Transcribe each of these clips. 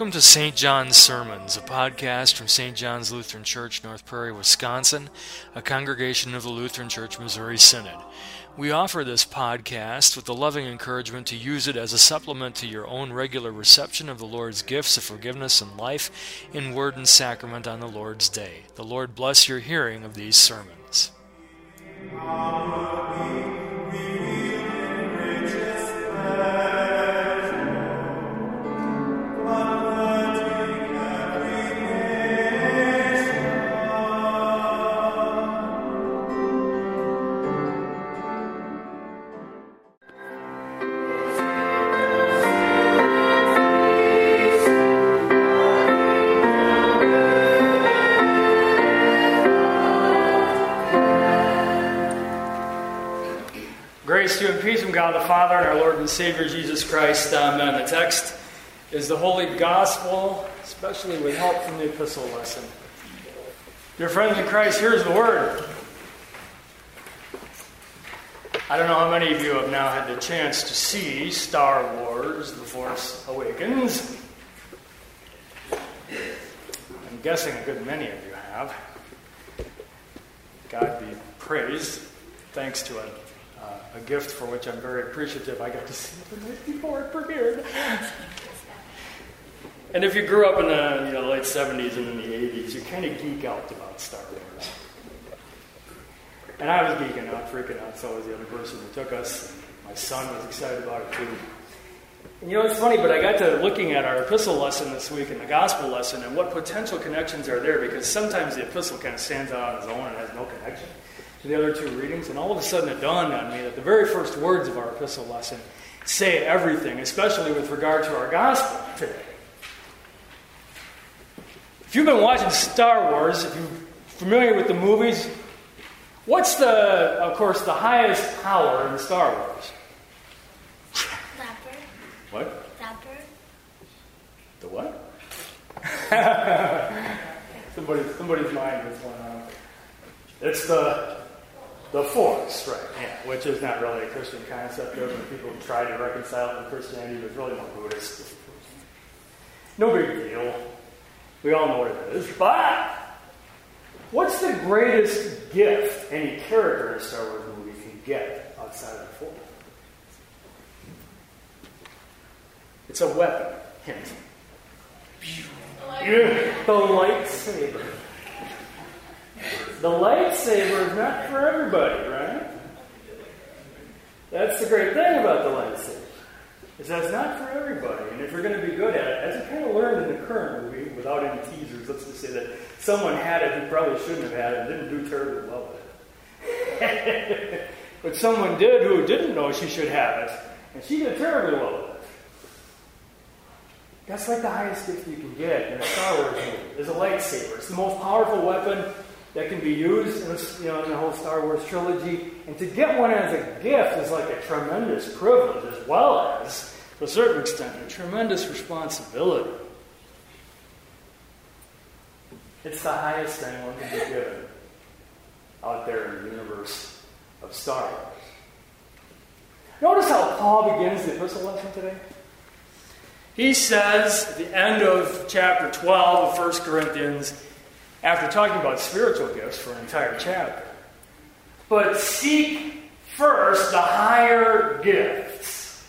Welcome to St. John's Sermons, a podcast from St. John's Lutheran Church, North Prairie, Wisconsin, a congregation of the Lutheran Church Missouri Synod. We offer this podcast with the loving encouragement to use it as a supplement to your own regular reception of the Lord's gifts of forgiveness and life in word and sacrament on the Lord's Day. The Lord bless your hearing of these sermons. Grace peace from God the Father and our Lord and Savior Jesus Christ. Amen. The text is the Holy Gospel, especially with help from the epistle lesson. Dear friends in Christ, here's the word. I don't know how many of you have now had the chance to see Star Wars The Force Awakens. I'm guessing a good many of you have. God be praised. Thanks to a a gift for which I'm very appreciative. I got to see it the night before it premiered. and if you grew up in the you know, late 70s and in the 80s, you kind of geek out about Star Wars. And I was geeking out, freaking out, so was the other person who took us. My son was excited about it too. And you know, it's funny, but I got to looking at our epistle lesson this week and the gospel lesson and what potential connections are there because sometimes the epistle kind of stands out on its own and has no connection to the other two readings, and all of a sudden it dawned on me that the very first words of our epistle lesson say everything, especially with regard to our gospel today. If you've been watching Star Wars, if you're familiar with the movies, what's the, of course, the highest power in Star Wars? Flapper. What? Flapper. The what? Somebody, somebody's mind is going on. It's the the force, right? Yeah, which is not really a Christian concept. There when people try to reconcile it with Christianity, but it's really more Buddhist. No big deal. We all know what it is. But what's the greatest gift any character in a Star Wars movie can get outside of the force? It's a weapon. Hint. Yeah, the lightsaber. The lightsaber is not for everybody, right? That's the great thing about the lightsaber. Is that it's not for everybody. And if you're going to be good at it, as I kind of learned in the current movie, without any teasers, let's just say that someone had it who probably shouldn't have had it and didn't do terribly well with it. but someone did who didn't know she should have it, and she did terribly well with it. That's like the highest gift you can get in a Star Wars movie, is a lightsaber. It's the most powerful weapon that can be used in, you know, in the whole Star Wars trilogy. And to get one as a gift is like a tremendous privilege, as well as, to a certain extent, a tremendous responsibility. It's the highest thing one can be given out there in the universe of Star Wars. Notice how Paul begins the epistle lesson today. He says at the end of chapter 12 of 1 Corinthians, after talking about spiritual gifts for an entire chapter. But seek first the higher gifts.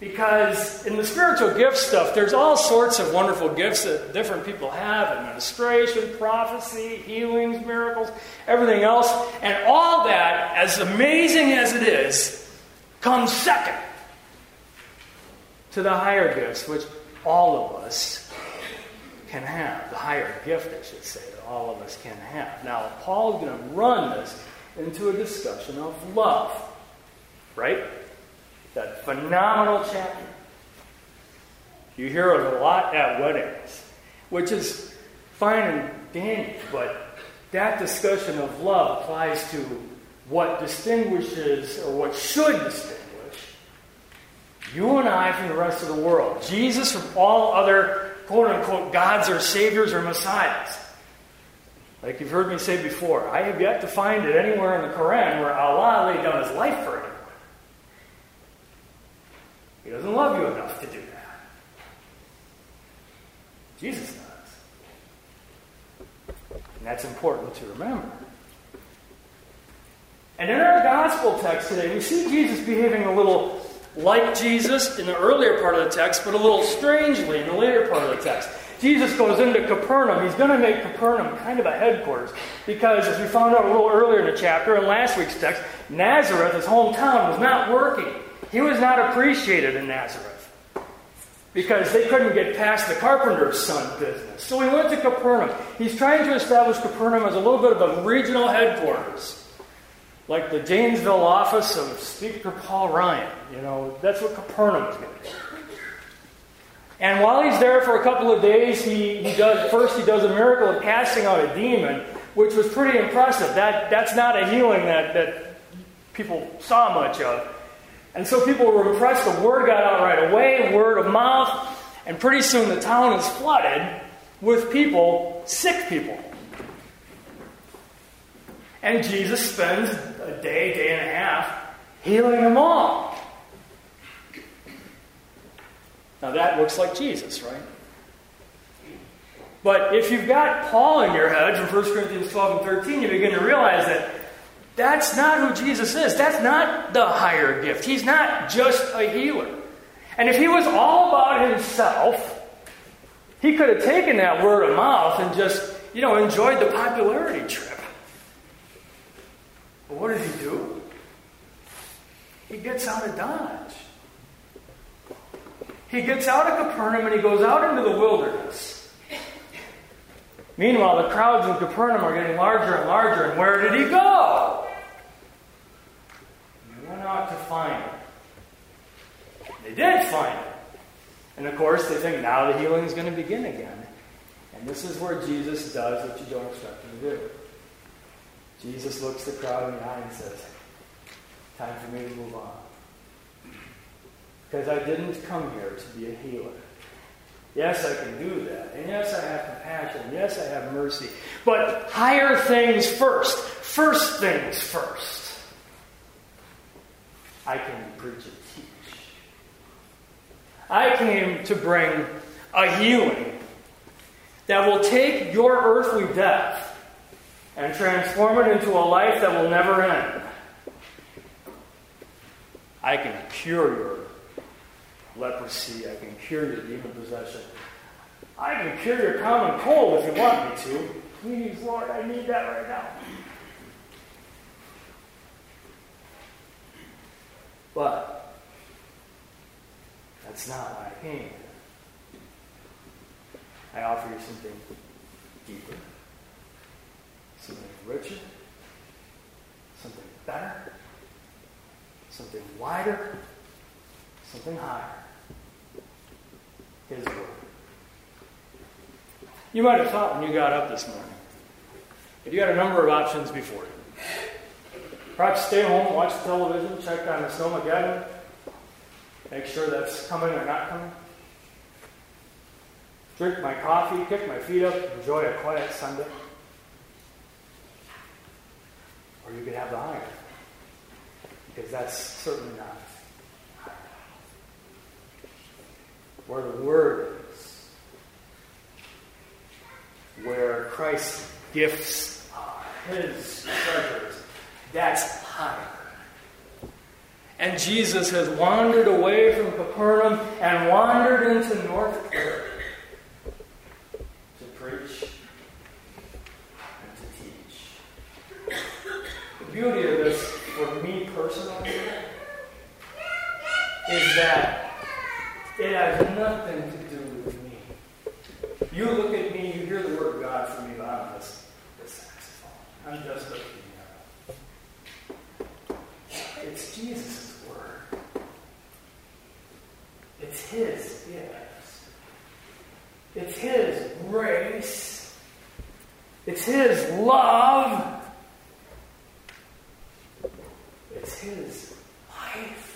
Because in the spiritual gift stuff, there's all sorts of wonderful gifts that different people have administration, prophecy, healings, miracles, everything else. And all that, as amazing as it is, comes second to the higher gifts, which all of us can have, the higher gift, I should say, that all of us can have. Now, Paul's going to run this into a discussion of love, right? That phenomenal chapter. You hear it a lot at weddings, which is fine and dandy, but that discussion of love applies to what distinguishes or what should distinguish you and I from the rest of the world. Jesus from all other quote unquote gods or saviors or messiahs. Like you've heard me say before, I have yet to find it anywhere in the Quran where Allah laid down his life for anyone. He doesn't love you enough to do that. Jesus does. And that's important to remember. And in our gospel text today, we see Jesus behaving a little like Jesus in the earlier part of the text, but a little strangely in the later part of the text. Jesus goes into Capernaum. He's going to make Capernaum kind of a headquarters because, as we found out a little earlier in the chapter, in last week's text, Nazareth, his hometown, was not working. He was not appreciated in Nazareth because they couldn't get past the carpenter's son business. So he went to Capernaum. He's trying to establish Capernaum as a little bit of a regional headquarters, like the Janesville office of Speaker Paul Ryan. You know, that's what Capernaum is going to be. And while he's there for a couple of days, he, he does first he does a miracle of casting out a demon, which was pretty impressive. That that's not a healing that, that people saw much of. And so people were impressed. The word got out right away, word of mouth, and pretty soon the town is flooded with people, sick people. And Jesus spends a day, day and a half healing them all. Now that looks like Jesus, right? But if you've got Paul in your head from 1 Corinthians 12 and 13, you begin to realize that that's not who Jesus is. That's not the higher gift. He's not just a healer. And if he was all about himself, he could have taken that word of mouth and just, you know, enjoyed the popularity trip. What does he do? He gets out of Dodge. He gets out of Capernaum and he goes out into the wilderness. Meanwhile, the crowds in Capernaum are getting larger and larger, and where did he go? He went out to find him. They did find him. And of course, they think now the healing is going to begin again. And this is where Jesus does what you don't expect him to do. Jesus looks the crowd in the eye and says, Time for me to move on. Because I didn't come here to be a healer. Yes, I can do that. And yes, I have compassion. Yes, I have mercy. But higher things first. First things first. I came to preach and teach. I came to bring a healing that will take your earthly death and transform it into a life that will never end. I can cure your leprosy. I can cure your demon possession. I can cure your common cold if you want me to. Please, Lord, I need that right now. But that's not why I came. I offer you something deeper, something richer, something better, something wider, something higher. His Word. You might have thought when you got up this morning that you had a number of options before you. Perhaps stay home, watch television, check on the snowmageddon, make sure that's coming or not coming. Drink my coffee, kick my feet up, enjoy a quiet Sunday. Or you could have the higher. Because that's certainly not where the Word is, where Christ's gifts are, His treasures. That's higher. And Jesus has wandered away from Capernaum and wandered into North Carolina to preach and to teach. The beauty of this, for me personally, is that it has nothing to do with me. You look at me, you hear the word of God from me, but I'm just the saxophone. I'm just a piano. It's Jesus' word. It's His gifts. It's His grace. It's His love. It's His life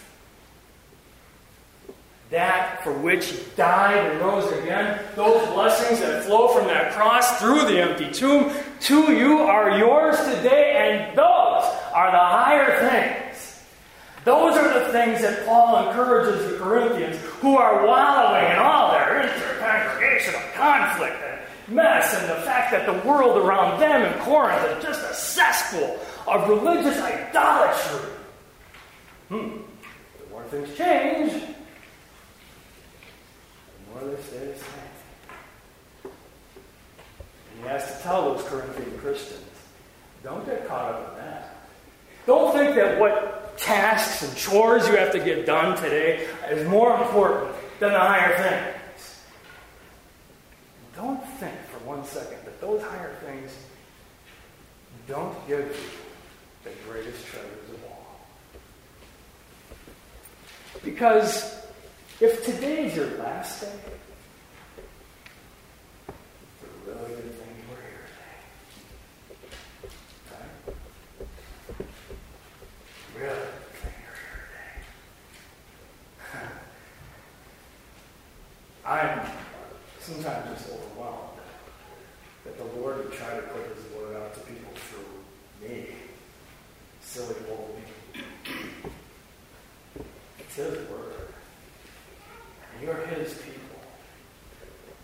that for which he died and rose again, those blessings that flow from that cross through the empty tomb to you are yours today, and those are the higher things. Those are the things that Paul encourages the Corinthians who are wallowing in all their they're a congregation of conflict and mess, and the fact that the world around them in Corinth is just a cesspool of religious idolatry. Hmm. The more things change, the more they stay. And he has to tell those Corinthian Christians don't get caught up in that. Don't think that what tasks and chores you have to get done today is more important than the higher things. Don't think for one second that those higher things don't give you the greatest treasures of all. Because if today's your last day, it's a really good thing you were here today. Okay? Really good thing you're here today. I'm sometimes just overwhelmed that the Lord would try to put His word out to people through me, silly old me. It's His word. You're His people.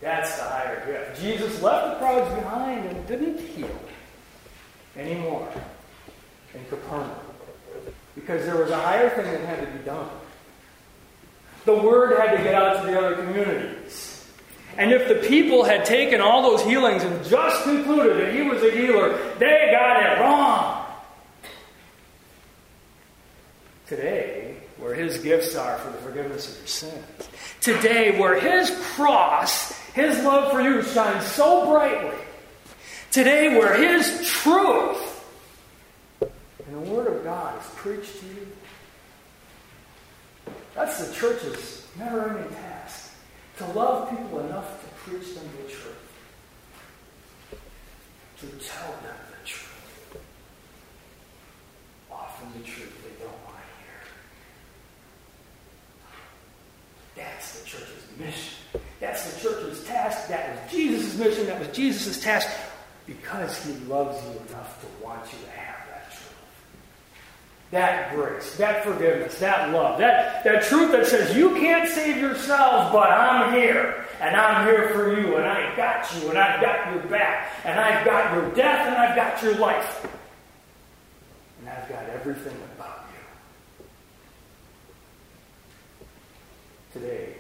That's the higher gift. Jesus left the crowds behind and didn't heal anymore in Capernaum because there was a higher thing that had to be done. The word had to get out to the other communities. And if the people had taken all those healings and just concluded that he was a healer, they got it wrong. Today, where his gifts are for the forgiveness of your sins, today, where his cross, his love for you shines so brightly, today, where his truth and the Word of God is preached to you, that's the church's never ending task. To love people enough to preach them the truth. To tell them the truth. Often the truth they don't want to hear. That's the church's mission. That's the church's task. That was Jesus' mission. That was Jesus' task. Because he loves you enough to want you to have that truth. That grace, that forgiveness, that love, that, that truth that says you can't save yourselves, but I'm here. And I'm here for you, and I got you, and I've got your back, and I've got your death, and I've got your life. And I've got everything about you. Today,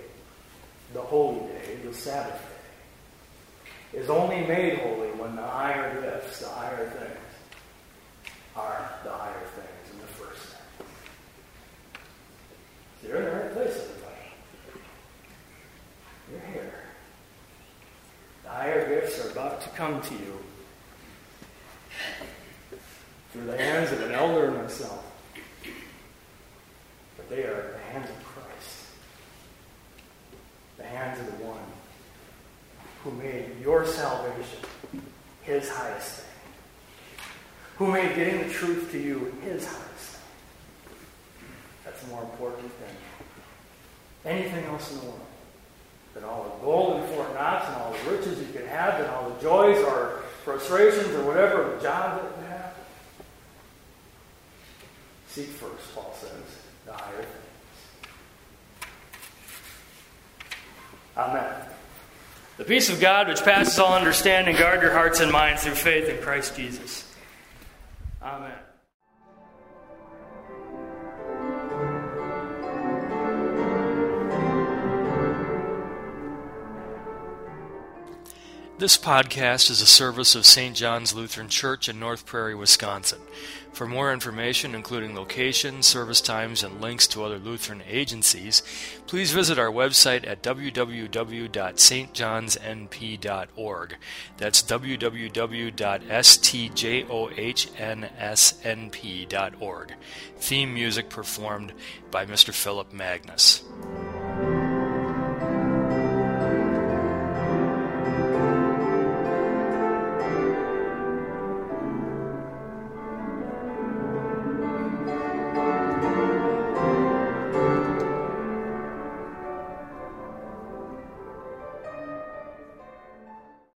the holy day, the Sabbath day, is only made holy when the higher gifts, the higher things, are the higher things in the first thing. So you're in the right place, everybody. You're here. The higher gifts are about to come to you through the hands of an elder and myself. But they are the hands of Christ. The hands of the one who made your salvation his highest thing. Who made getting the truth to you his highest thing. That's more important than anything else in the world. Than all the gold in Fort Knox and all the riches you can have, and all the joys or frustrations or whatever of job that you have. Seek first, Paul says, the higher things. Amen. The peace of God, which passes all understanding, guard your hearts and minds through faith in Christ Jesus. Amen. This podcast is a service of St. John's Lutheran Church in North Prairie, Wisconsin. For more information, including location, service times, and links to other Lutheran agencies, please visit our website at www.stjohnsnp.org. That's www.stjohnsnp.org. Theme music performed by Mr. Philip Magnus.